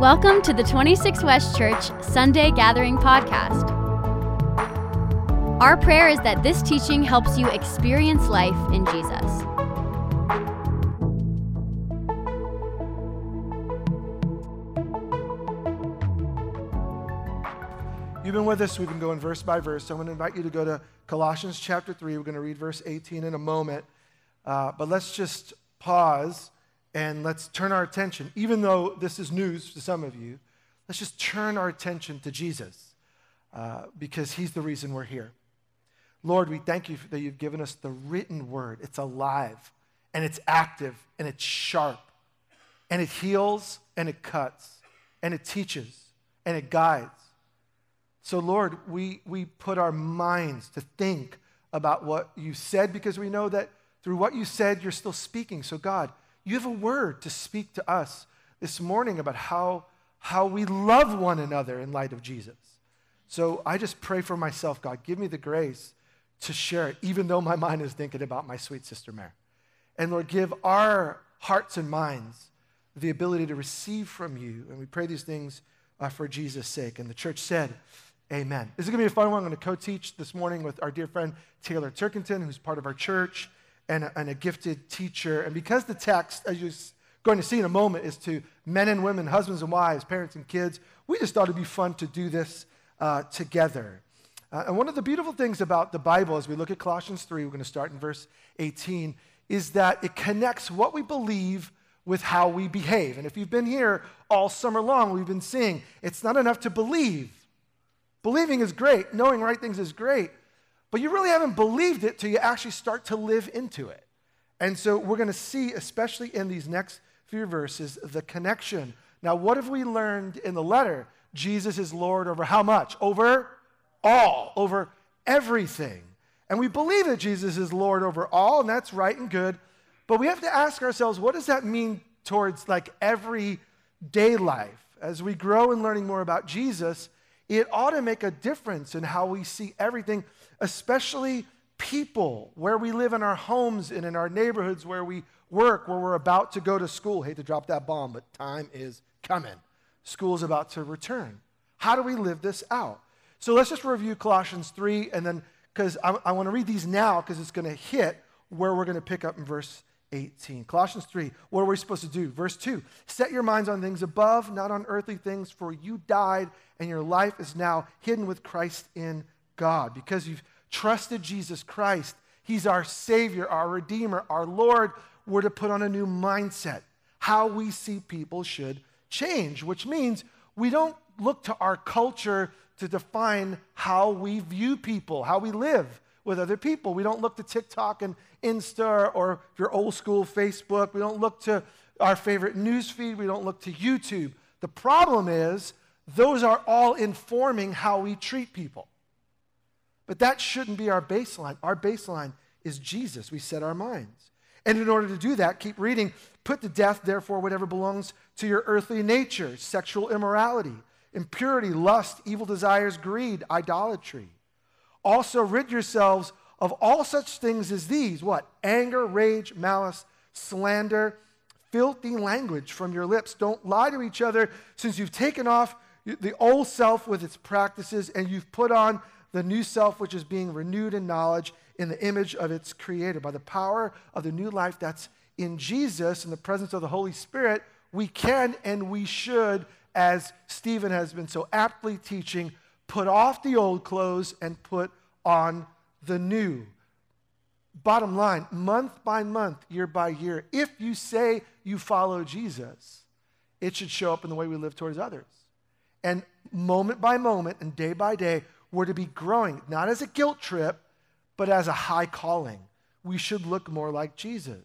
Welcome to the 26 West Church Sunday Gathering Podcast. Our prayer is that this teaching helps you experience life in Jesus. You've been with us. We've been going verse by verse. So I'm going to invite you to go to Colossians chapter 3. We're going to read verse 18 in a moment. Uh, but let's just pause and let's turn our attention, even though this is news to some of you, let's just turn our attention to Jesus uh, because he's the reason we're here. Lord, we thank you that you've given us the written word. It's alive and it's active and it's sharp and it heals and it cuts and it teaches and it guides. So, Lord, we, we put our minds to think about what you said because we know that through what you said, you're still speaking. So, God, you have a word to speak to us this morning about how, how we love one another in light of Jesus. So I just pray for myself, God, give me the grace to share it, even though my mind is thinking about my sweet sister Mary. And Lord, give our hearts and minds the ability to receive from you. And we pray these things uh, for Jesus' sake. And the church said, Amen. This is going to be a fun one. I'm going to co teach this morning with our dear friend Taylor Turkington, who's part of our church and a, and a gifted teacher. And because the text, as you're going to see in a moment, is to men and women, husbands and wives, parents and kids, we just thought it'd be fun to do this uh, together. Uh, and one of the beautiful things about the Bible, as we look at Colossians 3, we're going to start in verse 18, is that it connects what we believe with how we behave. And if you've been here all summer long, we've been seeing it's not enough to believe. Believing is great, knowing right things is great, but you really haven't believed it till you actually start to live into it. And so we're going to see, especially in these next few verses, the connection. Now, what have we learned in the letter? Jesus is Lord over how much? Over all, over everything. And we believe that Jesus is Lord over all, and that's right and good. But we have to ask ourselves, what does that mean towards like everyday life? As we grow in learning more about Jesus, it ought to make a difference in how we see everything especially people, where we live in our homes and in our neighborhoods, where we work, where we're about to go to school. Hate to drop that bomb, but time is coming. School's about to return. How do we live this out? So let's just review Colossians 3, and then, because I, I want to read these now, because it's going to hit where we're going to pick up in verse 18. Colossians 3, what are we supposed to do? Verse 2 Set your minds on things above, not on earthly things, for you died, and your life is now hidden with Christ in God. Because you've trusted Jesus Christ, He's our Savior, our Redeemer, our Lord, we're to put on a new mindset. How we see people should change, which means we don't look to our culture to define how we view people, how we live with other people. We don't look to TikTok and Insta or your old school, Facebook. We don't look to our favorite news feed. We don't look to YouTube. The problem is, those are all informing how we treat people. But that shouldn't be our baseline. Our baseline is Jesus. We set our minds. And in order to do that, keep reading. Put to death, therefore, whatever belongs to your earthly nature sexual immorality, impurity, lust, evil desires, greed, idolatry. Also, rid yourselves of all such things as these what? Anger, rage, malice, slander, filthy language from your lips. Don't lie to each other, since you've taken off the old self with its practices and you've put on the new self which is being renewed in knowledge in the image of its creator. By the power of the new life that's in Jesus, in the presence of the Holy Spirit, we can and we should, as Stephen has been so aptly teaching, put off the old clothes and put on the new. Bottom line, month by month, year by year, if you say you follow Jesus, it should show up in the way we live towards others. And moment by moment and day by day, we're to be growing, not as a guilt trip, but as a high calling. We should look more like Jesus.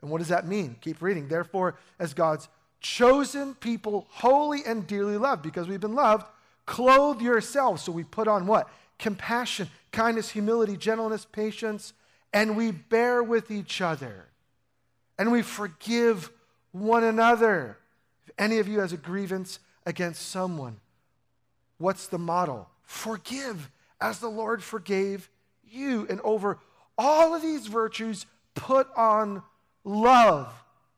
And what does that mean? Keep reading. Therefore, as God's chosen people, holy and dearly loved, because we've been loved, clothe yourselves. So we put on what? Compassion, kindness, humility, gentleness, patience, and we bear with each other. And we forgive one another. If any of you has a grievance against someone, what's the model? Forgive as the Lord forgave you. And over all of these virtues, put on love.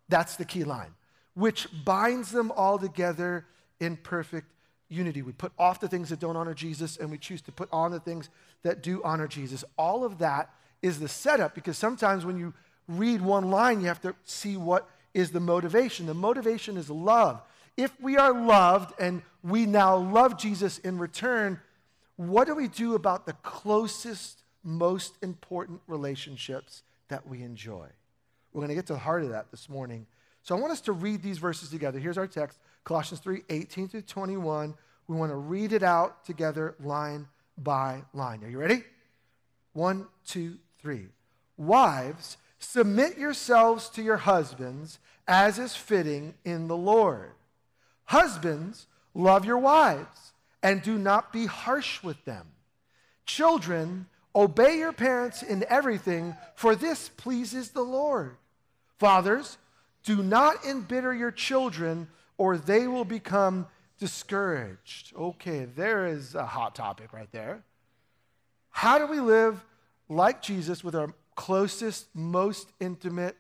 That's the key line. which binds them all together in perfect unity. We put off the things that don't honor Jesus and we choose to put on the things that do honor Jesus. All of that is the setup because sometimes when you read one line, you have to see what is the motivation. The motivation is love. If we are loved and we now love Jesus in return, what do we do about the closest, most important relationships that we enjoy? We're going to get to the heart of that this morning. So I want us to read these verses together. Here's our text Colossians 3 18 through 21. We want to read it out together, line by line. Are you ready? One, two, three. Wives, submit yourselves to your husbands as is fitting in the Lord. Husbands, love your wives and do not be harsh with them. Children, obey your parents in everything, for this pleases the Lord. Fathers, do not embitter your children, or they will become discouraged. Okay, there is a hot topic right there. How do we live like Jesus with our closest, most intimate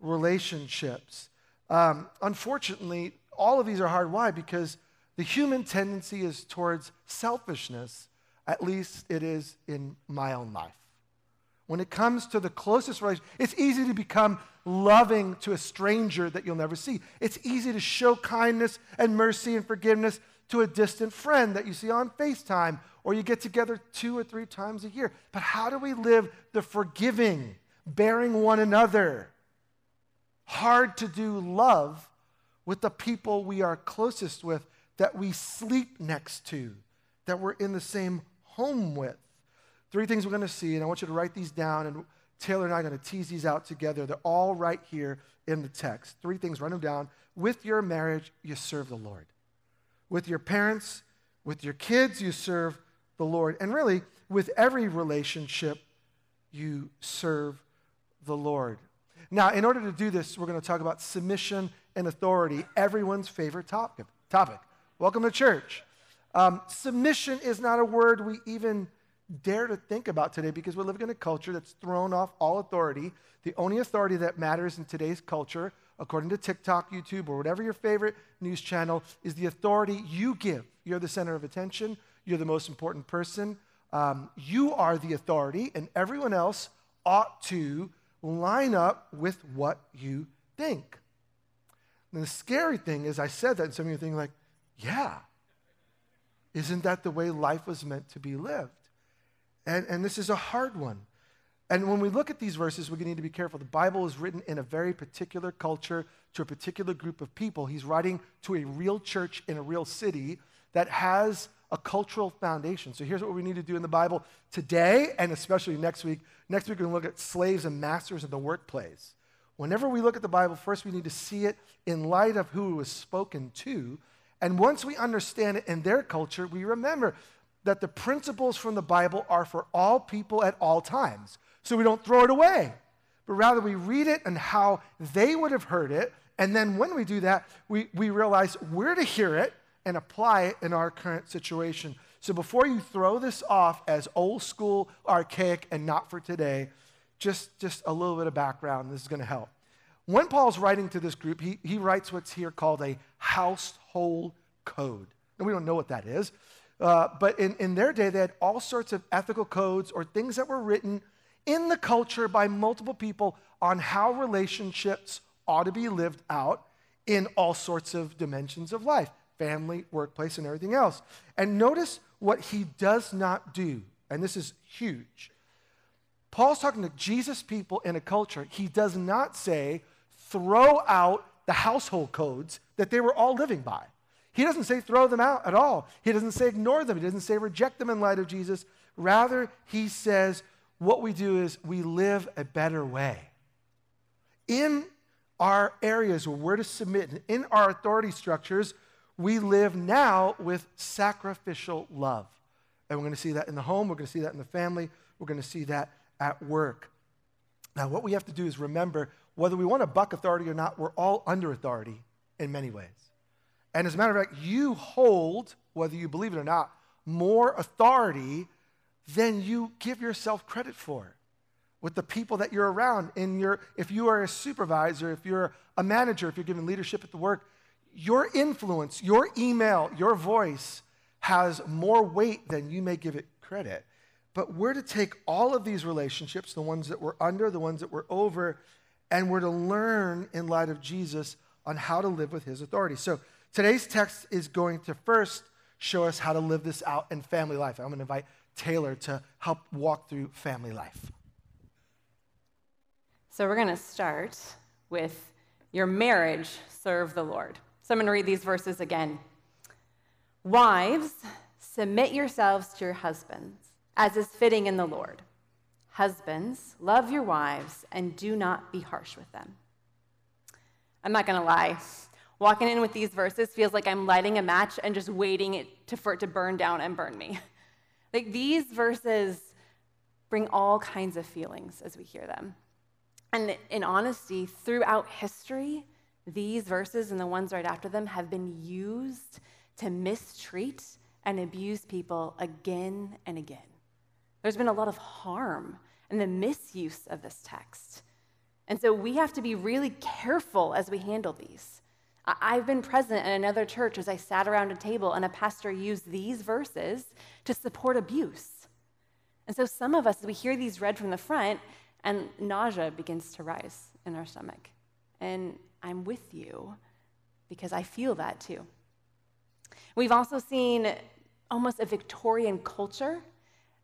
relationships? Um, unfortunately, all of these are hard. Why? Because the human tendency is towards selfishness, at least it is in my own life. When it comes to the closest relationship, it's easy to become loving to a stranger that you'll never see. It's easy to show kindness and mercy and forgiveness to a distant friend that you see on FaceTime or you get together two or three times a year. But how do we live the forgiving, bearing one another, hard to do love with the people we are closest with, that we sleep next to, that we're in the same home with? Three things we're going to see, and I want you to write these down, and Taylor and I are going to tease these out together. They're all right here in the text. Three things, write them down. With your marriage, you serve the Lord. With your parents, with your kids, you serve the Lord. And really, with every relationship, you serve the Lord. Now, in order to do this, we're going to talk about submission and authority, everyone's favorite topic. topic. Welcome to church. Um, submission is not a word we even dare to think about today because we're living in a culture that's thrown off all authority. The only authority that matters in today's culture, according to TikTok, YouTube, or whatever your favorite news channel, is the authority you give. You're the center of attention, you're the most important person. Um, you are the authority, and everyone else ought to line up with what you think. And the scary thing is, I said that, and some of you are thinking, like, yeah, isn't that the way life was meant to be lived? And, and this is a hard one. And when we look at these verses, we need to be careful. The Bible is written in a very particular culture to a particular group of people. He's writing to a real church in a real city that has a cultural foundation. So here's what we need to do in the Bible today, and especially next week. Next week, we're going to look at slaves and masters in the workplace. Whenever we look at the Bible, first we need to see it in light of who it was spoken to. And once we understand it in their culture, we remember that the principles from the Bible are for all people at all times. So we don't throw it away, but rather we read it and how they would have heard it. And then when we do that, we, we realize where to hear it and apply it in our current situation. So before you throw this off as old school, archaic, and not for today, just, just a little bit of background. This is going to help. When Paul's writing to this group, he, he writes what's here called a household code. And we don't know what that is. Uh, but in, in their day, they had all sorts of ethical codes or things that were written in the culture by multiple people on how relationships ought to be lived out in all sorts of dimensions of life family, workplace, and everything else. And notice what he does not do. And this is huge. Paul's talking to Jesus people in a culture. He does not say, throw out the household codes that they were all living by. He doesn't say throw them out at all. He doesn't say ignore them. He doesn't say reject them in light of Jesus. Rather, he says what we do is we live a better way. In our areas where we're to submit, in our authority structures, we live now with sacrificial love. And we're going to see that in the home, we're going to see that in the family, we're going to see that at work. Now, what we have to do is remember whether we want to buck authority or not, we're all under authority in many ways. And as a matter of fact, you hold, whether you believe it or not, more authority than you give yourself credit for. with the people that you're around. In your, if you are a supervisor, if you're a manager, if you're giving leadership at the work, your influence, your email, your voice has more weight than you may give it credit. But we're to take all of these relationships, the ones that we're under, the ones that we're over, and we're to learn in light of Jesus on how to live with his authority. So today's text is going to first show us how to live this out in family life. I'm going to invite Taylor to help walk through family life. So we're going to start with your marriage serve the Lord. So I'm going to read these verses again. Wives, submit yourselves to your husbands, as is fitting in the Lord. Husbands, love your wives and do not be harsh with them. I'm not going to lie. Walking in with these verses feels like I'm lighting a match and just waiting it to, for it to burn down and burn me. Like these verses bring all kinds of feelings as we hear them. And in honesty, throughout history, these verses and the ones right after them have been used to mistreat and abuse people again and again. There's been a lot of harm and the misuse of this text. And so we have to be really careful as we handle these. I've been present in another church as I sat around a table and a pastor used these verses to support abuse. And so some of us, we hear these read from the front, and nausea begins to rise in our stomach. And I'm with you because I feel that too. We've also seen almost a Victorian culture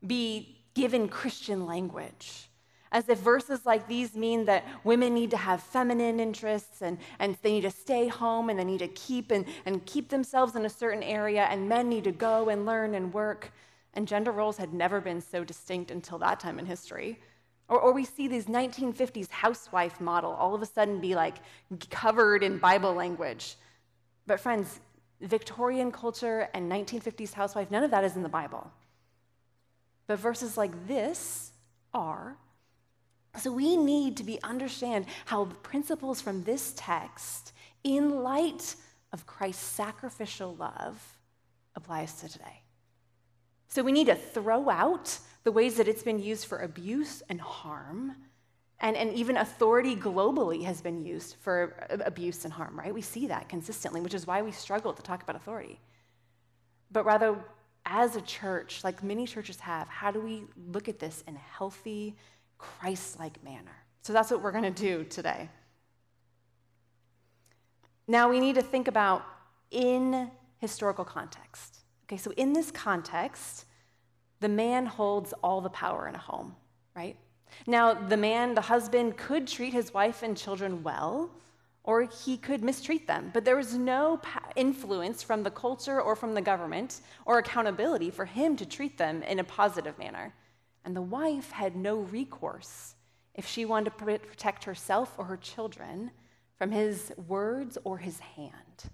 be given Christian language as if verses like these mean that women need to have feminine interests and, and they need to stay home and they need to keep and, and keep themselves in a certain area, and men need to go and learn and work. And gender roles had never been so distinct until that time in history. Or, or we see these 1950s housewife model all of a sudden be like covered in Bible language. But, friends, Victorian culture and 1950s housewife, none of that is in the Bible. But verses like this are so we need to be understand how the principles from this text, in light of Christ's sacrificial love, applies to today. So we need to throw out the ways that it's been used for abuse and harm. And, and even authority globally has been used for abuse and harm, right? We see that consistently, which is why we struggle to talk about authority. But rather, as a church, like many churches have, how do we look at this in a healthy, Christ like manner. So that's what we're going to do today. Now we need to think about in historical context. Okay, so in this context, the man holds all the power in a home, right? Now, the man, the husband, could treat his wife and children well, or he could mistreat them. But there was no influence from the culture or from the government or accountability for him to treat them in a positive manner. And the wife had no recourse if she wanted to protect herself or her children from his words or his hand.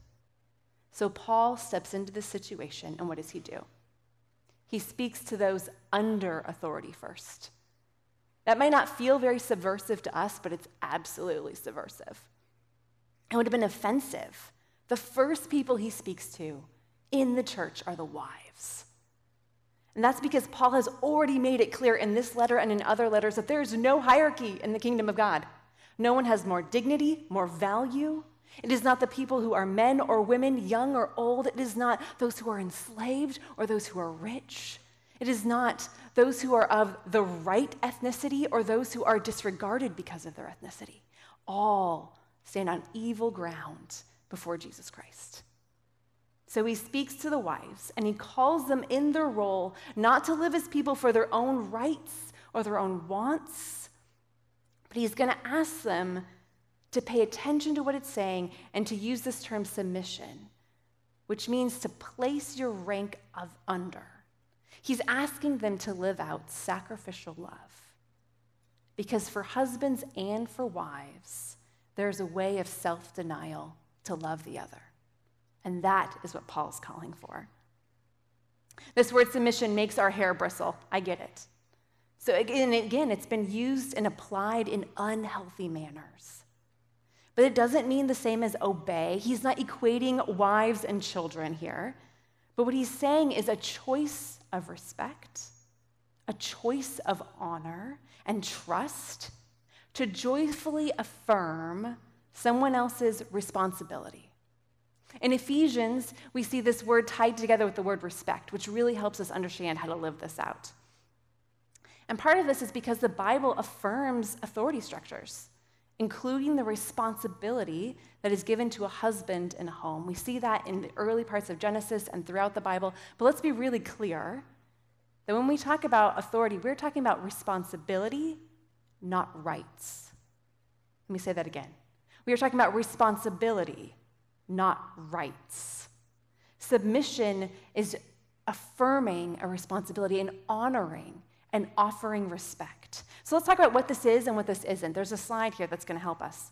So Paul steps into this situation, and what does he do? He speaks to those under authority first. That might not feel very subversive to us, but it's absolutely subversive. It would have been offensive. The first people he speaks to in the church are the wives. And that's because Paul has already made it clear in this letter and in other letters that there is no hierarchy in the kingdom of God. No one has more dignity, more value. It is not the people who are men or women, young or old. It is not those who are enslaved or those who are rich. It is not those who are of the right ethnicity or those who are disregarded because of their ethnicity. All stand on evil ground before Jesus Christ. So he speaks to the wives and he calls them in their role not to live as people for their own rights or their own wants, but he's going to ask them to pay attention to what it's saying and to use this term submission, which means to place your rank of under. He's asking them to live out sacrificial love. Because for husbands and for wives, there's a way of self denial to love the other. And that is what Paul's calling for. This word submission makes our hair bristle. I get it. So, again, again, it's been used and applied in unhealthy manners. But it doesn't mean the same as obey. He's not equating wives and children here. But what he's saying is a choice of respect, a choice of honor and trust to joyfully affirm someone else's responsibility. In Ephesians, we see this word tied together with the word respect, which really helps us understand how to live this out. And part of this is because the Bible affirms authority structures, including the responsibility that is given to a husband in a home. We see that in the early parts of Genesis and throughout the Bible. But let's be really clear that when we talk about authority, we're talking about responsibility, not rights. Let me say that again. We are talking about responsibility, not rights. Submission is affirming a responsibility and honoring and offering respect. So let's talk about what this is and what this isn't. There's a slide here that's going to help us.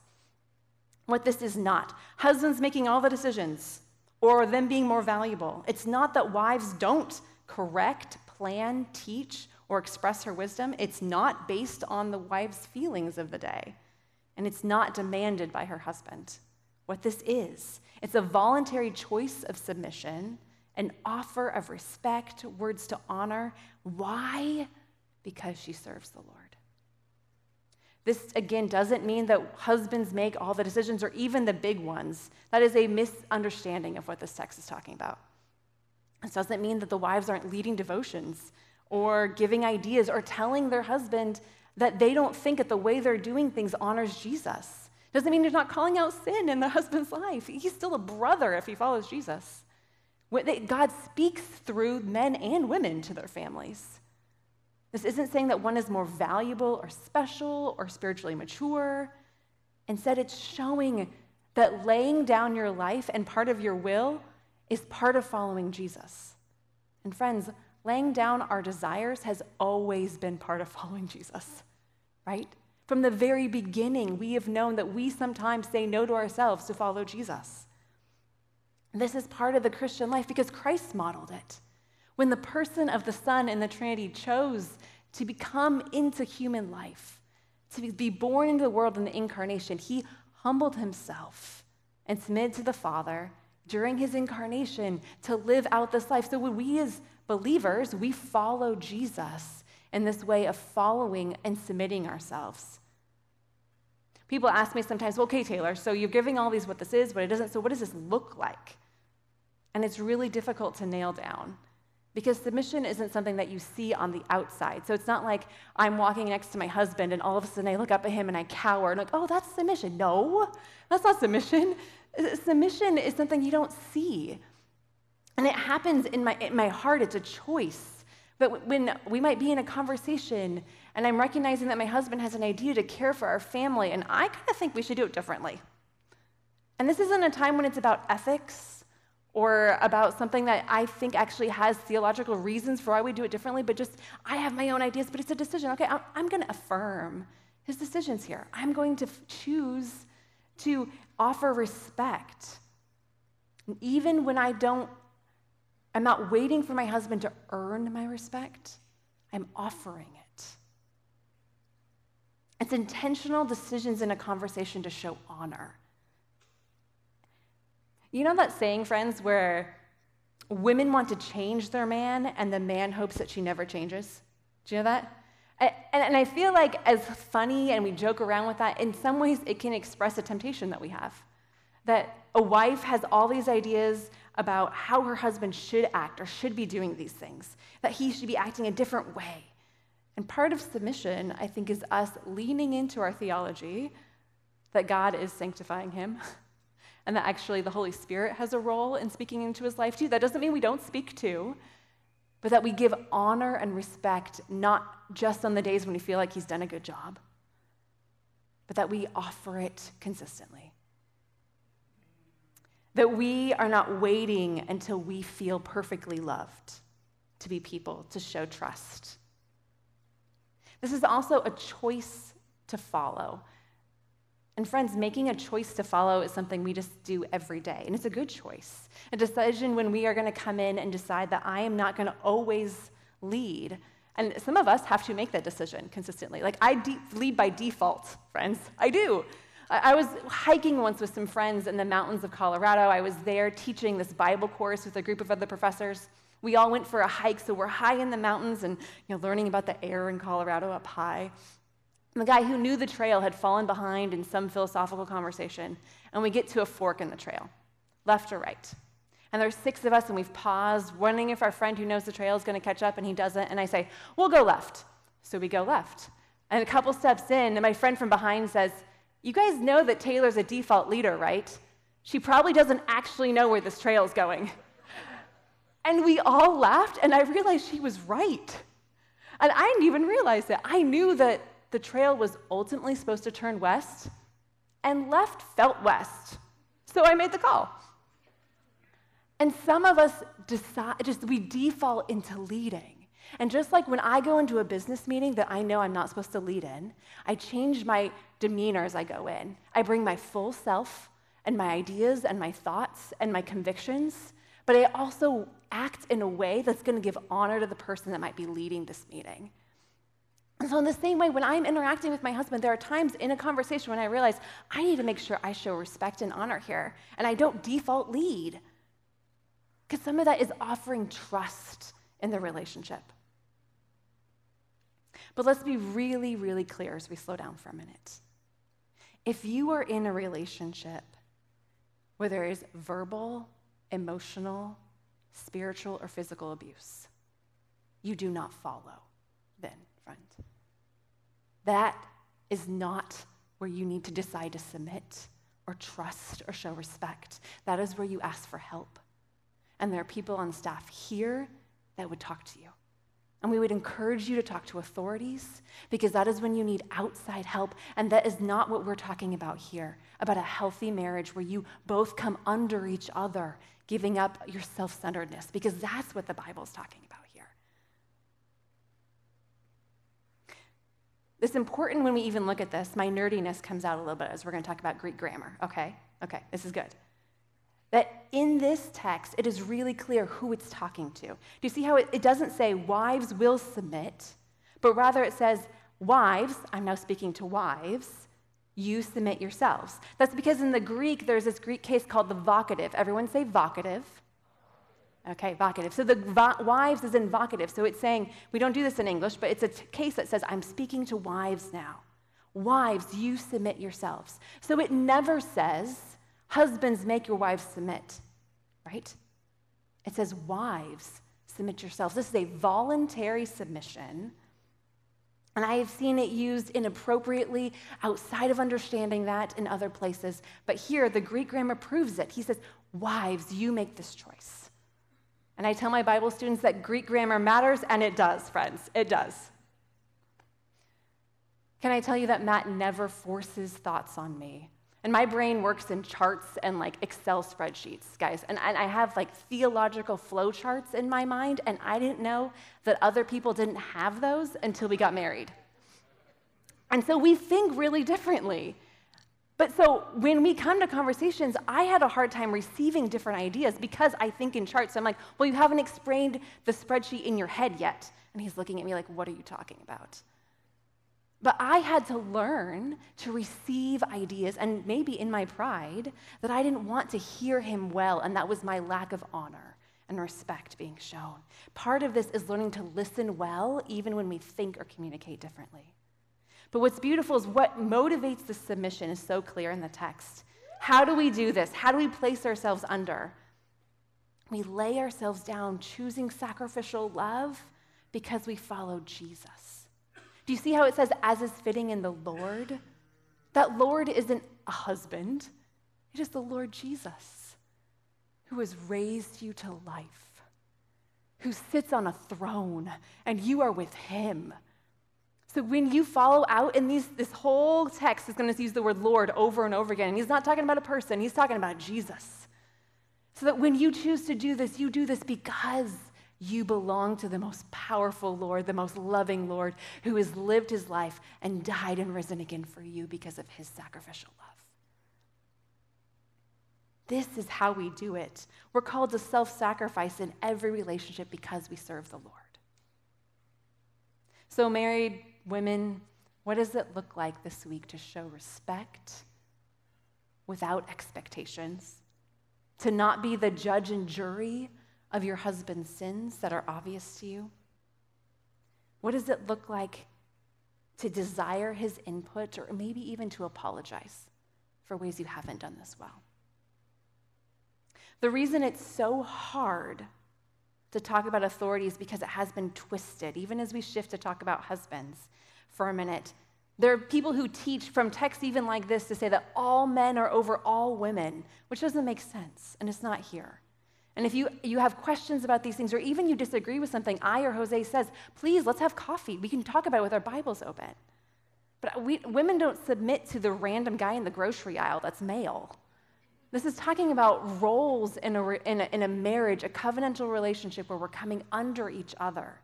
What this is not husbands making all the decisions or them being more valuable. It's not that wives don't correct, plan, teach, or express her wisdom. It's not based on the wife's feelings of the day, and it's not demanded by her husband. What this is, it's a voluntary choice of submission, an offer of respect, words to honor. Why? because she serves the Lord. This, again, doesn't mean that husbands make all the decisions or even the big ones. That is a misunderstanding of what this text is talking about. This doesn't mean that the wives aren't leading devotions or giving ideas or telling their husband that they don't think that the way they're doing things honors Jesus. Doesn't mean they're not calling out sin in the husband's life. He's still a brother if he follows Jesus. God speaks through men and women to their families. This isn't saying that one is more valuable or special or spiritually mature. Instead, it's showing that laying down your life and part of your will is part of following Jesus. And friends, laying down our desires has always been part of following Jesus, right? From the very beginning, we have known that we sometimes say no to ourselves to follow Jesus. This is part of the Christian life because Christ modeled it. When the person of the Son in the Trinity chose to become into human life, to be born into the world in the incarnation, he humbled himself and submitted to the Father during his incarnation to live out this life. So when we as believers, we follow Jesus in this way of following and submitting ourselves. People ask me sometimes, well, okay, Taylor, so you're giving all these what this is, but it doesn't, so what does this look like? And it's really difficult to nail down. Because submission isn't something that you see on the outside. So it's not like I'm walking next to my husband and all of a sudden I look up at him and I cower and like, oh, that's submission. No, that's not submission. Submission is something you don't see. And it happens in my, in my heart, it's a choice. But when we might be in a conversation and I'm recognizing that my husband has an idea to care for our family, and I kind of think we should do it differently. And this isn't a time when it's about ethics or about something that I think actually has theological reasons for why we do it differently, but just I have my own ideas, but it's a decision. Okay, I'm, I'm going to affirm his decisions here. I'm going to choose to offer respect. And even when I don't, I'm not waiting for my husband to earn my respect, I'm offering it. It's intentional decisions in a conversation to show honor. You know that saying, friends, where women want to change their man and the man hopes that she never changes? Do you know that? And I feel like, as funny and we joke around with that, in some ways it can express a temptation that we have. That a wife has all these ideas about how her husband should act or should be doing these things, that he should be acting a different way. And part of submission, I think, is us leaning into our theology that God is sanctifying him, and that actually the Holy Spirit has a role in speaking into his life too. That doesn't mean we don't speak to, but that we give honor and respect not just on the days when we feel like he's done a good job, but that we offer it consistently. That we are not waiting until we feel perfectly loved to be people, to show trust. This is also a choice to follow. And friends, making a choice to follow is something we just do every day, and it's a good choice. A decision when we are going to come in and decide that I am not going to always lead. And some of us have to make that decision consistently. Like, I de- lead by default, friends. I do. I-, was hiking once with some friends in the mountains of Colorado. I was there teaching this Bible course with a group of other professors. We all went for a hike, so we're high in the mountains and you know, learning about the air in Colorado up high. And the guy who knew the trail had fallen behind in some philosophical conversation, and we get to a fork in the trail, left or right. And there's six of us, and we've paused, wondering if our friend who knows the trail is going to catch up, and he doesn't. And I say, We'll go left. So we go left. And a couple steps in, and my friend from behind says, You guys know that Taylor's a default leader, right? She probably doesn't actually know where this trail is going. And we all laughed, and I realized she was right. And I didn't even realize it. I knew that the trail was ultimately supposed to turn west, and left felt west. So I made the call. And some of us decide, just we default into leading. And just like when I go into a business meeting that I know I'm not supposed to lead in, I change my demeanor as I go in. I bring my full self and my ideas and my thoughts and my convictions, but I also act in a way that's going to give honor to the person that might be leading this meeting. And so, in the same way, when I'm interacting with my husband, there are times in a conversation when I realize I need to make sure I show respect and honor here, and I don't default lead. Because some of that is offering trust in the relationship. But let's be really, really clear as we slow down for a minute. If you are in a relationship where there is verbal, emotional, spiritual, or physical abuse, you do not follow then, friend. That is not where you need to decide to submit or trust or show respect. That is where you ask for help. And there are people on staff here that would talk to you. And we would encourage you to talk to authorities because that is when you need outside help. And that is not what we're talking about here about a healthy marriage where you both come under each other, giving up your self centeredness, because that's what the Bible is talking about here. It's important when we even look at this. My nerdiness comes out a little bit as we're going to talk about Greek grammar, okay? Okay, this is good that in this text, it is really clear who it's talking to. Do you see how it, it, doesn't say wives will submit, but rather it says, wives, I'm now speaking to wives, you submit yourselves. That's because in the Greek, there's this Greek case called the vocative. Everyone say vocative. Okay, vocative. So the vo- wives is in vocative. So it's saying, we don't do this in English, but it's a t- case that says, I'm speaking to wives now. Wives, you submit yourselves. So it never says, Husbands, make your wives submit, right? It says, Wives, submit yourselves. This is a voluntary submission. And I have seen it used inappropriately outside of understanding that in other places. But here, the Greek grammar proves it. He says, Wives, you make this choice. And I tell my Bible students that Greek grammar matters, and it does, friends. It does. Can I tell you that Matt never forces thoughts on me? And my brain works in charts and like Excel spreadsheets, guys. And, and I have like theological flow charts in my mind, and I didn't know that other people didn't have those until we got married. And so we think really differently. But so when we come to conversations, I had a hard time receiving different ideas because I think in charts. So I'm like, well, you haven't explained the spreadsheet in your head yet. And he's looking at me like, what are you talking about? But I had to learn to receive ideas, and maybe in my pride, that I didn't want to hear him well, and that was my lack of honor and respect being shown. Part of this is learning to listen well, even when we think or communicate differently. But what's beautiful is what motivates the submission is so clear in the text. How do we do this? How do we place ourselves under? We lay ourselves down, choosing sacrificial love because we follow Jesus. Do you see how it says, as is fitting in the Lord? That Lord isn't a husband, it is the Lord Jesus who has raised you to life, who sits on a throne, and you are with him. So when you follow out, and these, this whole text is going to use the word Lord over and over again, and he's not talking about a person, he's talking about Jesus. So that when you choose to do this, you do this because you belong to the most powerful Lord, the most loving Lord, who has lived his life and died and risen again for you because of his sacrificial love. This is how we do it. We're called to self sacrifice in every relationship because we serve the Lord. So, married women, what does it look like this week to show respect without expectations? To not be the judge and jury of your husband's sins that are obvious to you? What does it look like to desire his input or maybe even to apologize for ways you haven't done this well? The reason it's so hard to talk about authority is because it has been twisted. Even as we shift to talk about husbands for a minute, there are people who teach from texts even like this to say that all men are over all women, which doesn't make sense, and it's not here. And if you, you have questions about these things, or even you disagree with something I or Jose says, please, let's have coffee. We can talk about it with our Bibles open. But we, women don't submit to the random guy in the grocery aisle that's male. This is talking about roles in a, in, a, in a marriage, a covenantal relationship where we're coming under each other.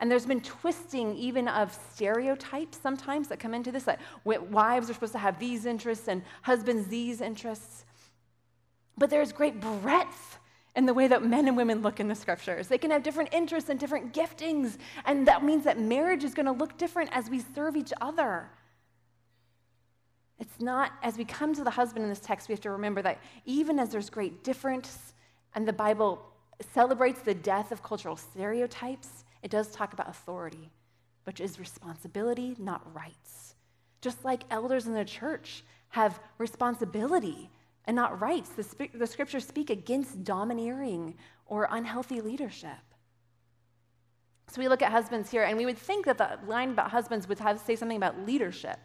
And there's been twisting even of stereotypes sometimes that come into this. Like wives are supposed to have these interests and husbands these interests. But there's great breadth in the way that men and women look in the scriptures. They can have different interests and different giftings. And that means that marriage is going to look different as we serve each other. It's not, as we come to the husband in this text, we have to remember that even as there's great difference and the Bible celebrates the death of cultural stereotypes, it does talk about authority, which is responsibility, not rights. Just like elders in the church have responsibility and not rights, the, the scriptures speak against domineering or unhealthy leadership. So we look at husbands here, and we would think that the line about husbands would have say something about leadership.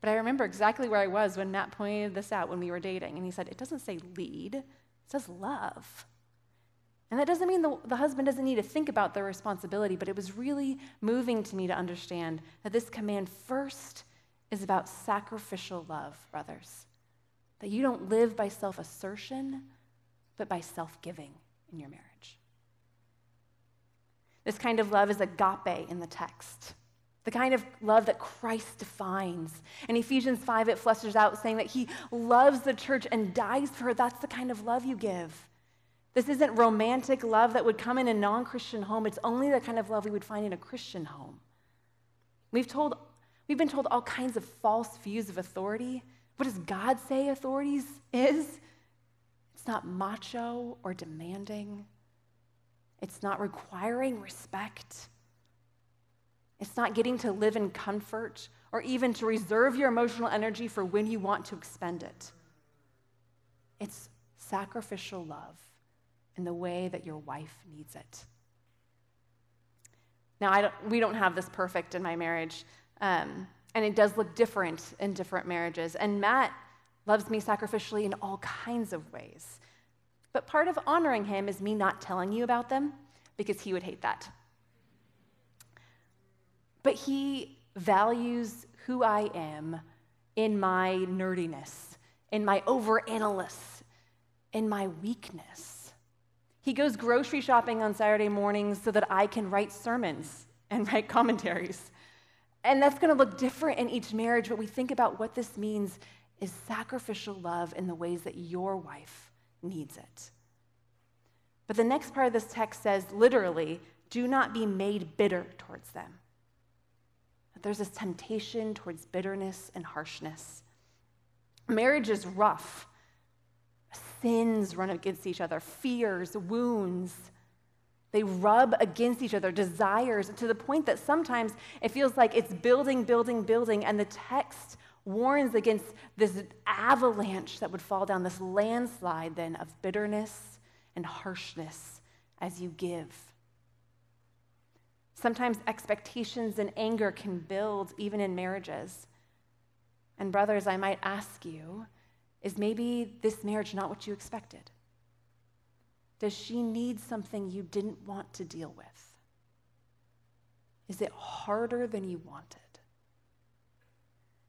But I remember exactly where I was when Matt pointed this out when we were dating. And he said, It doesn't say lead, it says love. And that doesn't mean the, the husband doesn't need to think about their responsibility, but it was really moving to me to understand that this command first is about sacrificial love, brothers. That you don't live by self assertion, but by self giving in your marriage. This kind of love is agape in the text the kind of love that Christ defines. In Ephesians 5, it fleshes out saying that he loves the church and dies for her. That's the kind of love you give. This isn't romantic love that would come in a non Christian home, it's only the kind of love we would find in a Christian home. We've, told, we've been told all kinds of false views of authority. What does God say authorities is? It's not macho or demanding. It's not requiring respect. It's not getting to live in comfort or even to reserve your emotional energy for when you want to expend it. It's sacrificial love in the way that your wife needs it. Now, don't, we don't have this perfect in my marriage, um, and it does look different in different marriages. And Matt loves me sacrificially in all kinds of ways. But part of honoring him is me not telling you about them because he would hate that. But he values who I am in my nerdiness, in my overanalysis, in my weakness. He goes grocery shopping on Saturday mornings so that I can write sermons and write commentaries. And that's going to look different in each marriage, but we think about what this means is sacrificial love in the ways that your wife needs it. But the next part of this text says literally, do not be made bitter towards them there's this temptation towards bitterness and harshness. Marriage is rough. Sins run against each other, fears, wounds. They rub against each other, desires, to the point that sometimes it feels like it's building, building, building, and the text warns against this avalanche that would fall down, this landslide then of bitterness and harshness as you give. Sometimes expectations and anger can build even in marriages. And, brothers, I might ask you is maybe this marriage not what you expected? Does she need something you didn't want to deal with? Is it harder than you wanted?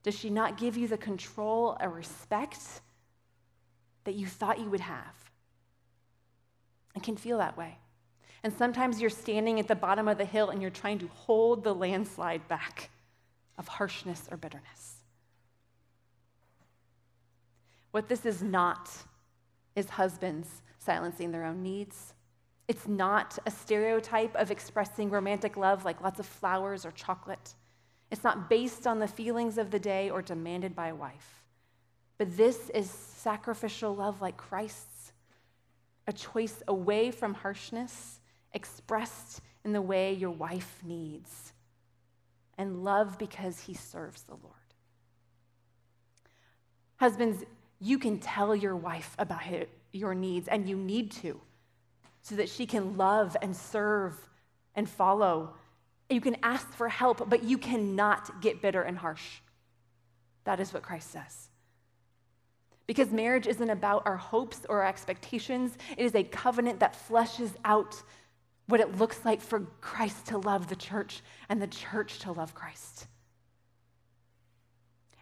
Does she not give you the control or respect that you thought you would have? It can feel that way. And sometimes you're standing at the bottom of the hill and you're trying to hold the landslide back of harshness or bitterness. What this is not is husbands silencing their own needs. It's not a stereotype of expressing romantic love like lots of flowers or chocolate. It's not based on the feelings of the day or demanded by a wife. But this is sacrificial love like Christ's a choice away from harshness expressed in the way your wife needs, and love because he serves the Lord. Husbands, you can tell your wife about your needs, and you need to, so that she can love and serve and follow. You can ask for help, but you cannot get bitter and harsh. That is what Christ says. Because marriage isn't about our hopes or our expectations, it is a covenant that fleshes out what it looks like for Christ to love the church and the church to love Christ.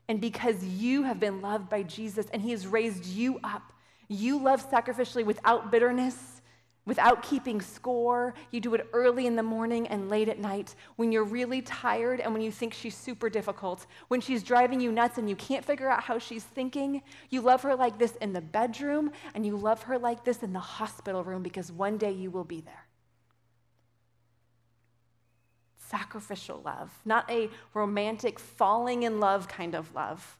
And because you have been loved by Jesus and he has raised you up, you love sacrificially without bitterness without keeping score. You do it early in the morning and late at night when you're really tired and when you think she's super difficult. When she's driving you nuts and you can't figure out how she's thinking. You love her like this in the bedroom and you love her like this in the hospital room because one day you will be there. Sacrificial love, not a romantic falling in love kind of love,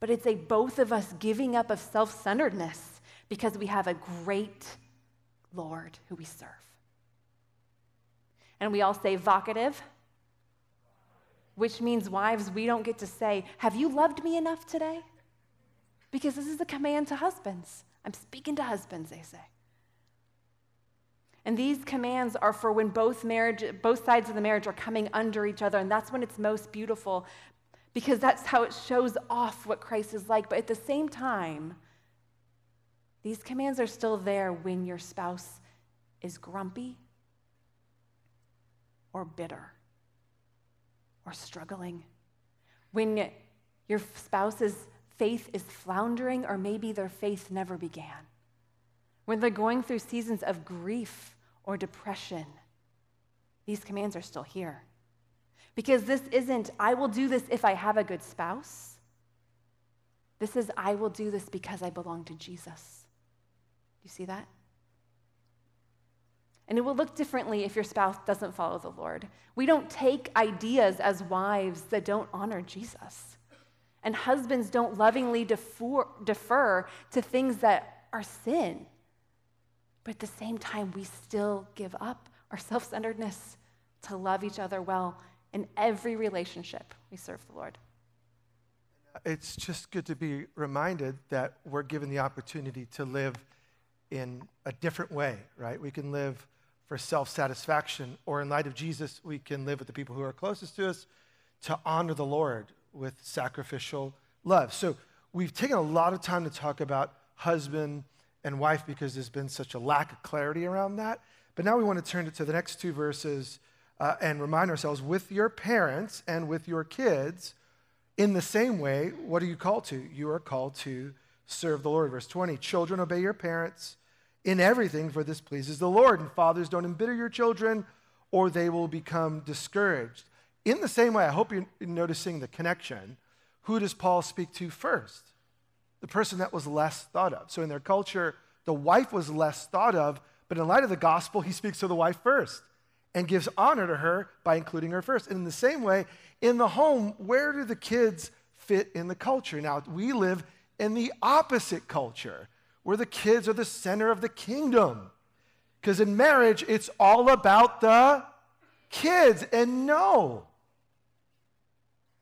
but it's a both of us giving up of self centeredness because we have a great Lord who we serve. And we all say vocative, which means, wives, we don't get to say, Have you loved me enough today? Because this is a command to husbands. I'm speaking to husbands, they say. And these commands are for when both marriage, both sides of the marriage are coming under each other, and that's when it's most beautiful, because that's how it shows off what Christ is like. But at the same time, these commands are still there when your spouse is grumpy or bitter or struggling. When your spouse's faith is floundering, or maybe their faith never began. When they're going through seasons of grief or depression, these commands are still here. Because this isn't, I will do this if I have a good spouse. This is, I will do this because I belong to Jesus. You see that? And it will look differently if your spouse doesn't follow the Lord. We don't take ideas as wives that don't honor Jesus. And husbands don't lovingly defer, defer to things that are sin. But at the same time, we still give up our self centeredness to love each other well in every relationship we serve the Lord. It's just good to be reminded that we're given the opportunity to live in a different way, right? We can live for self satisfaction, or in light of Jesus, we can live with the people who are closest to us to honor the Lord with sacrificial love. So we've taken a lot of time to talk about husband and wife because there's been such a lack of clarity around that. But now we want to turn it to the next two verses uh, and remind ourselves with your parents and with your kids, in the same way, what are you called to? You are called to serve the Lord. Verse 20 Children, obey your parents in everything, for this pleases the Lord. And fathers, don't embitter your children, or they will become discouraged. In the same way, I hope you're noticing the connection. Who does Paul speak to first? The person that was less thought of. So in their culture, the wife was less thought of, but in light of the gospel, he speaks to the wife first and gives honor to her by including her first. And in the same way, in the home, where do the kids fit in the culture? Now, we live in the opposite culture where the kids are the center of the kingdom. Because in marriage, it's all about the kids. And no,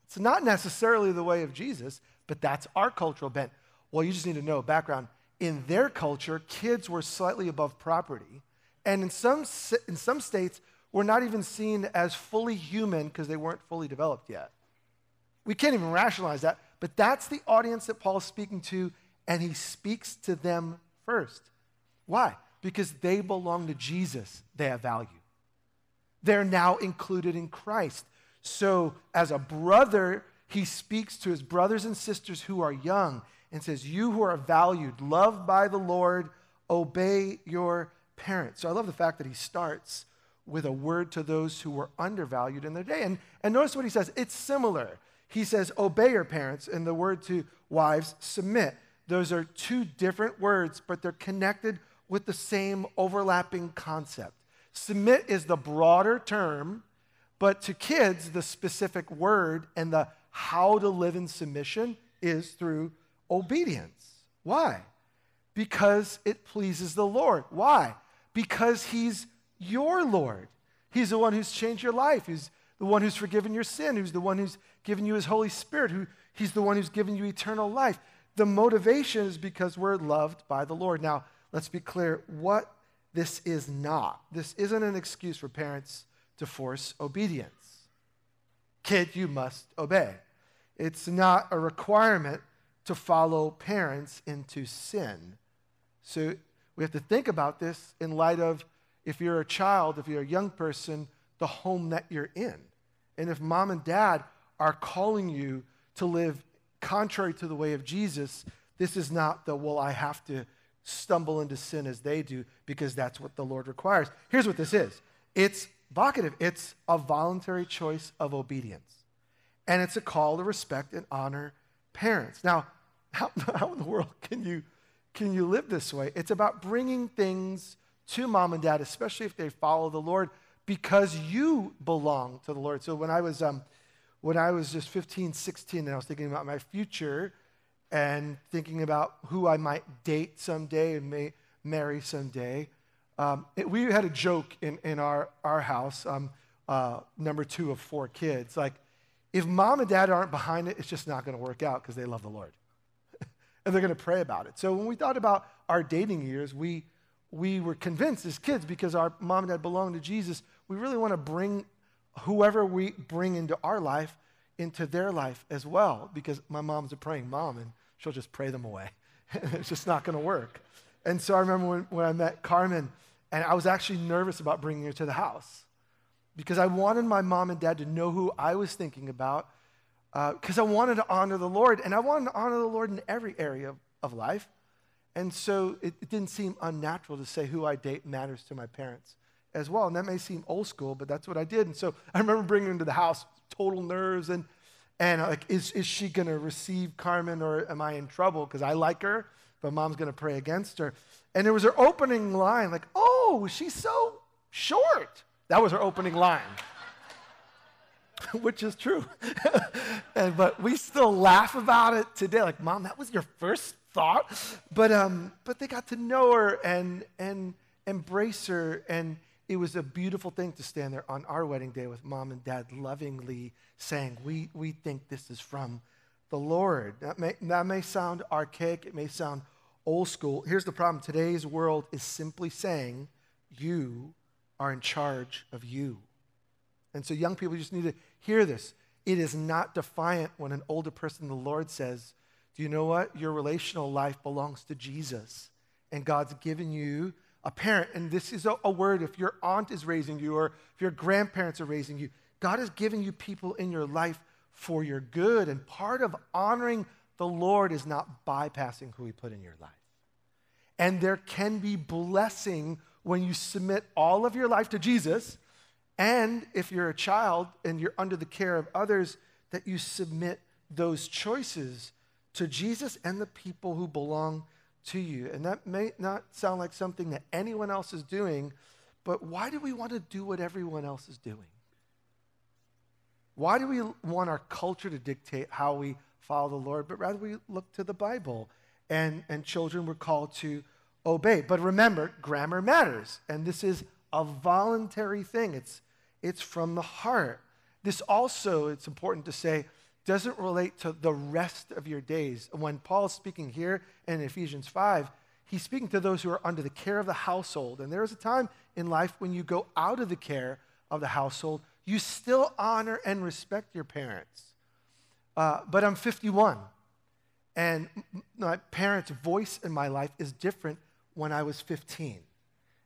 it's not necessarily the way of Jesus, but that's our cultural bent. Well, you just need to know background. In their culture, kids were slightly above property. And in some, in some states, were not even seen as fully human because they weren't fully developed yet. We can't even rationalize that, but that's the audience that Paul's speaking to and he speaks to them first. Why? Because they belong to Jesus, they have value. They're now included in Christ. So, as a brother, he speaks to his brothers and sisters who are young and says, You who are valued, loved by the Lord, obey your parents. So, I love the fact that he starts with a word to those who were undervalued in their day. And, and notice what he says it's similar. He says, Obey your parents, and the word to wives, submit. Those are two different words, but they're connected with the same overlapping concept. Submit is the broader term, but to kids, the specific word and the how to live in submission is through obedience. Why? Because it pleases the Lord. Why? Because He's your Lord. He's the one who's changed your life. He's the one who's forgiven your sin, who's the one who's given you His Holy Spirit, who He's the one who's given you eternal life. The motivation is because we're loved by the Lord. Now, let's be clear what this is not. This isn't an excuse for parents to force obedience. Kid, you must obey. It's not a requirement to follow parents into sin. So we have to think about this in light of if you're a child, if you're a young person, the home that you're in. And if mom and dad are calling you to live contrary to the way of Jesus, this is not the, well, I have to stumble into sin as they do because that's what the Lord requires. Here's what this is it's vocative, it's a voluntary choice of obedience. And it's a call to respect and honor parents. Now, how, how in the world can you, can you live this way? It's about bringing things to mom and dad, especially if they follow the Lord, because you belong to the Lord. So when I was, um, when I was just 15, 16, and I was thinking about my future and thinking about who I might date someday and may marry someday, um, it, we had a joke in, in our, our house, um, uh, number two of four kids. Like, if mom and dad aren't behind it, it's just not going to work out because they love the Lord. and they're going to pray about it. So when we thought about our dating years, we, we were convinced as kids because our mom and dad belonged to Jesus, we really want to bring whoever we bring into our life into their life as well because my mom's a praying mom and she'll just pray them away. it's just not going to work. And so I remember when, when I met Carmen, and I was actually nervous about bringing her to the house because I wanted my mom and dad to know who I was thinking about because uh, I wanted to honor the Lord, and I wanted to honor the Lord in every area of, of life. And so it, it, didn't seem unnatural to say who I date matters to my parents as well. And that may seem old school, but that's what I did. And so I remember bringing her to the house, total nerves, and, and like, is, is she going to receive Carmen or am I in trouble? Because I like her, but mom's going to pray against her. And it was her opening line, like, oh, she's so short. That was her opening line, which is true. and, but we still laugh about it today. Like, Mom, that was your first thought? But, um, but they got to know her and, and embrace her. And it was a beautiful thing to stand there on our wedding day with Mom and Dad lovingly saying, We, we think this is from the Lord. That may, that may sound archaic, it may sound old school. Here's the problem today's world is simply saying, You are in charge of you. And so, young people just need to hear this. It is not defiant when an older person the Lord says, Do you know what? Your relational life belongs to Jesus. And God's given you a parent. And this is a, a word if your aunt is raising you or if your grandparents are raising you. God has given you people in your life for your good. And part of honoring the Lord is not bypassing who He put in your life. And there can be blessing when you submit all of your life to Jesus, and if you're a child and you're under the care of others, that you submit those choices to Jesus and the people who belong to you. And that may not sound like something that anyone else is doing, but why do we want to do what everyone else is doing? Why do we want our culture to dictate how we follow the Lord, but rather we look to the Bible? And, and children were called to obey. But remember, grammar matters. And this is a voluntary thing, it's, it's from the heart. This also, it's important to say, doesn't relate to the rest of your days. When Paul is speaking here in Ephesians 5, he's speaking to those who are under the care of the household. And there is a time in life when you go out of the care of the household, you still honor and respect your parents. Uh, but I'm 51, and my parents' voice in my life is different when I was 15.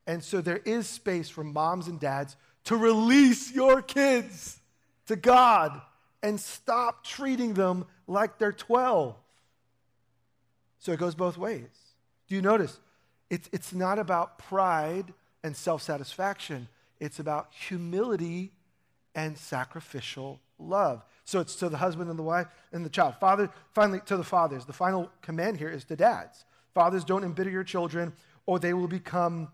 And so there is space for moms and dads to release your kids to God and stop treating them like they're 12. So it goes both ways. Do you notice? It's, it's not about pride and self satisfaction, it's about humility and sacrificial love. So it's to the husband and the wife and the child. Father, finally, to the fathers. The final command here is to dads. Fathers, don't embitter your children, or they will become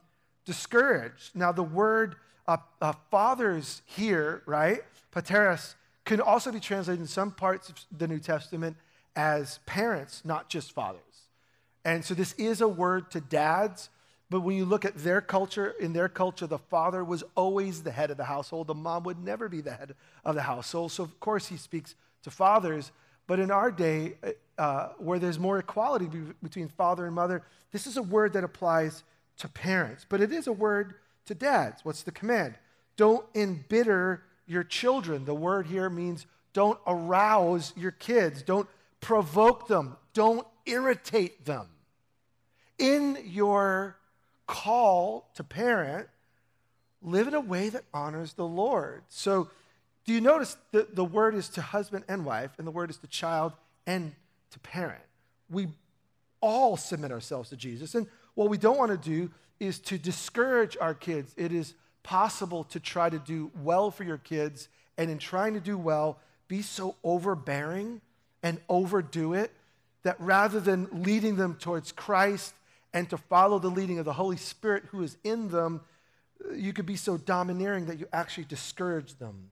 discouraged. Now, the word uh, uh, fathers here, right, pateros, can also be translated in some parts of the New Testament as parents, not just fathers. And so this is a word to dads, but when you look at their culture, in their culture, the father was always the head of the household. The mom would never be the head of the household. So, of course, he speaks to fathers. But in our day, uh, where there's more equality be- between father and mother, this is a word that applies to parents. But it is a word to dads. What's the command? Don't embitter your children. The word here means don't arouse your kids, don't provoke them, don't irritate them. In your call to parent, live in a way that honors the Lord. So, do you notice that the word is to husband and wife, and the word is to child and to parent? We all submit ourselves to Jesus. And what we don't want to do is to discourage our kids. It is possible to try to do well for your kids, and in trying to do well, be so overbearing and overdo it that rather than leading them towards Christ and to follow the leading of the Holy Spirit who is in them, you could be so domineering that you actually discourage them.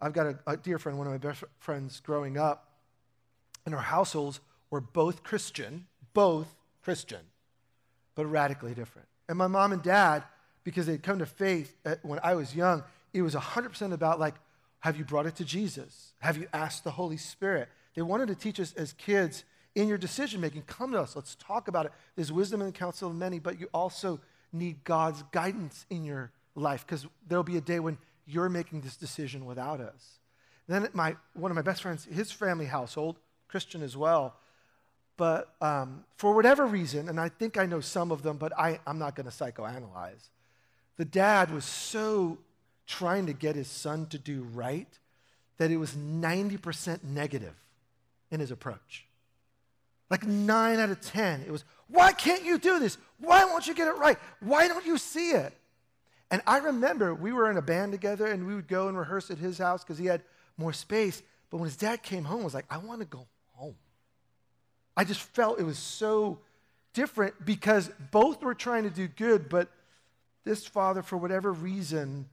I've got a, a dear friend, one of my best friends growing up, in our households were both Christian, both Christian, but radically different. And my mom and dad, because they'd come to faith at, when I was young, it was 100% about like, have you brought it to Jesus? Have you asked the Holy Spirit? They wanted to teach us as kids in your decision making, come to us. Let's talk about it. There's wisdom in the counsel of many, but you also need God's guidance in your life because there'll be a day when you're making this decision without us. Then my, one of my best friends, his family household, Christian as well, but um, for whatever reason, and I think I know some of them, but I, I'm not going to psychoanalyze, the dad was so trying to get his son to do right that it was 90% negative in his approach. Like nine out of 10, it was, why can't you do this? Why won't you get it right? Why don't you see it? And I remember we were in a band together and we would go and rehearse at his house because he had more space. But when his dad came home, I was like, I want to go home. I just felt it was so different because both were trying to do good, but this father, for whatever reason,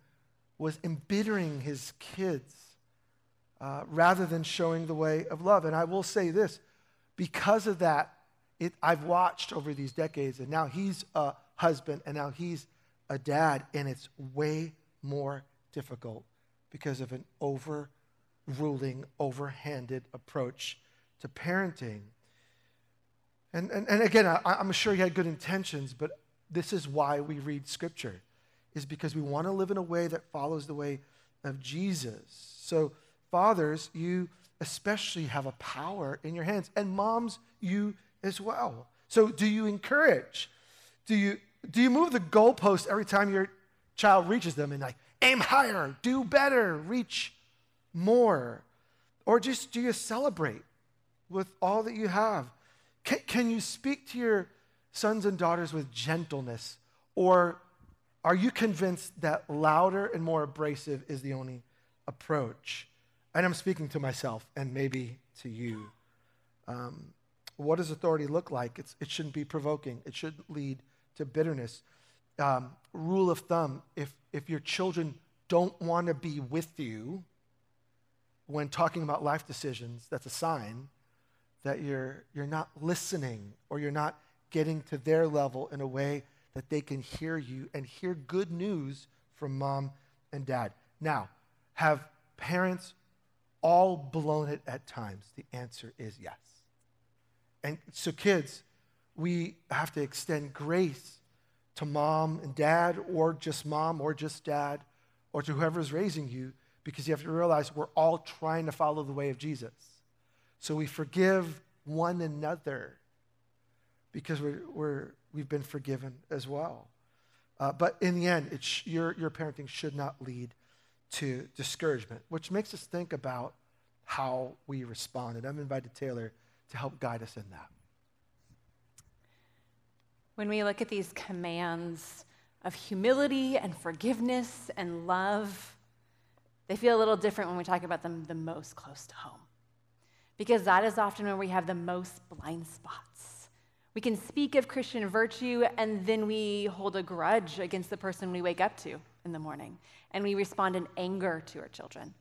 was embittering his kids uh, rather than showing the way of love. And I will say this because of that, it, I've watched over these decades, and now he's a husband, and now he's a dad, and it's way more difficult because of an overruling, overhanded approach to parenting. And, and, and again, I, I'm sure he had good intentions, but this is why we read scripture, is because we want to live in a way that follows the way of Jesus. So, fathers, you especially have a power in your hands, and moms, you as well. So, do you encourage? Do you do you move the goalpost every time your child reaches them and like aim higher, do better, reach more? Or just do you celebrate with all that you have? Can, can you speak to your sons and daughters with gentleness? Or are you convinced that louder and more abrasive is the only approach? And I'm speaking to myself and maybe to you. Um, what does authority look like? It's, it shouldn't be provoking, it shouldn't lead to bitterness. Um, rule of thumb if, if your children don't want to be with you when talking about life decisions, that's a sign that you're, you're not listening or you're not getting to their level in a way that they can hear you and hear good news from mom and dad. Now, have parents all blown it at times? The answer is yes. And so, kids, we have to extend grace to mom and dad, or just mom, or just dad, or to whoever's raising you, because you have to realize we're all trying to follow the way of Jesus. So we forgive one another because we're, we're, we've been forgiven as well. Uh, but in the end, your, your parenting should not lead to discouragement, which makes us think about how we respond. And I've invited Taylor to help guide us in that. When we look at these commands of humility and forgiveness and love, they feel a little different when we talk about them the most close to home. Because that is often where we have the most blind spots. We can speak of Christian virtue and then we hold a grudge against the person we wake up to in the morning, and we respond in anger to our children.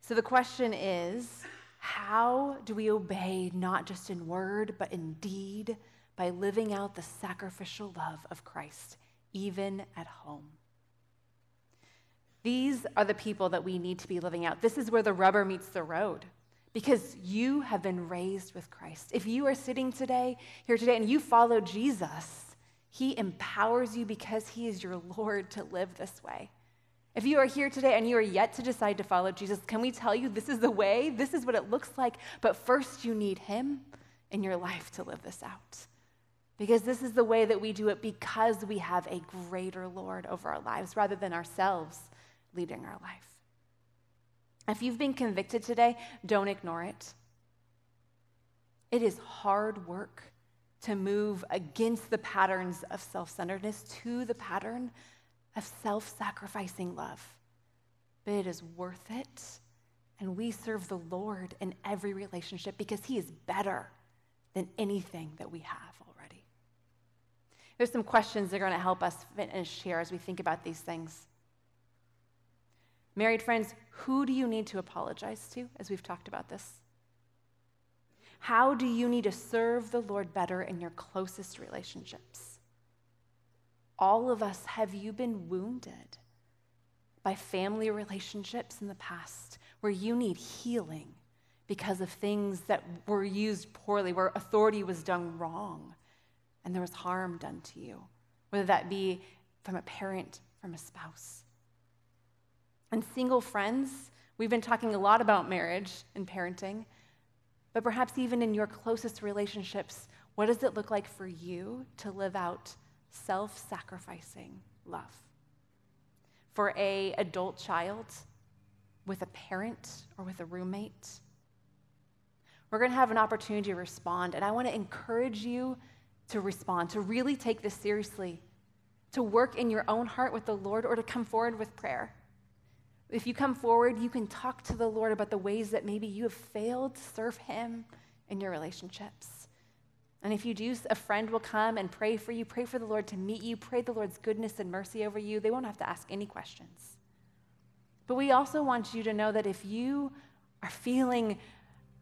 So the question is How do we obey not just in word, but in deed by living out the sacrificial love of Christ, even at home? These are the people that we need to be living out. This is where the rubber meets the road because you have been raised with Christ. If you are sitting today, here today, and you follow Jesus, he empowers you because he is your Lord to live this way. If you are here today and you are yet to decide to follow Jesus, can we tell you this is the way? This is what it looks like. But first, you need him in your life to live this out. Because this is the way that we do it because we have a greater Lord over our lives rather than ourselves leading our life. If you've been convicted today, don't ignore it. It is hard work to move against the patterns of self centeredness to the pattern of self sacrificing love. But it is worth it. And we serve the Lord in every relationship because He is better than anything that we have already. There's some questions that are going to help us finish here as we think about these things. Married friends, who do you need to apologize to as we've talked about this? How do you need to serve the Lord better in your closest relationships? All of us, have you been wounded by family relationships in the past where you need healing because of things that were used poorly, where authority was done wrong and there was harm done to you, whether that be from a parent, from a spouse? And single friends, we've been talking a lot about marriage and parenting, but perhaps even in your closest relationships, what does it look like for you to live out self-sacrificing love? For a adult child with a parent or with a roommate, we're going to have an opportunity to respond, and I want to encourage you to respond, to really take this seriously, to work in your own heart with the Lord, or to come forward with prayer. If you come forward, you can talk to the Lord about the ways that maybe you have failed to serve Him in your relationships. And if you do, a friend will come and pray for you, pray for the Lord to meet you, pray the Lord's goodness and mercy over you. They won't have to ask any questions. But we also want you to know that if you are feeling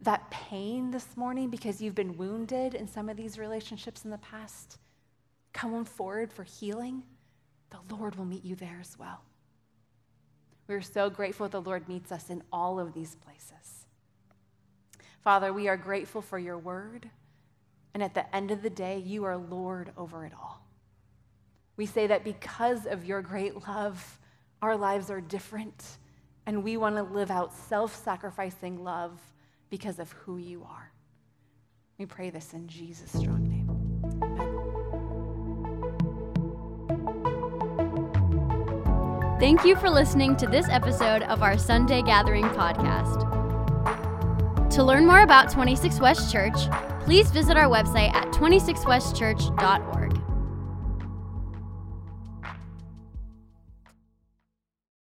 that pain this morning because you've been wounded in some of these relationships in the past, come on forward for healing. The Lord will meet you there as well. We're so grateful the Lord meets us in all of these places. Father, we are grateful for your word. And at the end of the day, you are Lord over it all. We say that because of your great love, our lives are different. And we want to live out self sacrificing love because of who you are. We pray this in Jesus' strong name. Thank you for listening to this episode of our Sunday Gathering podcast. To learn more about 26 West Church, please visit our website at 26westchurch.org.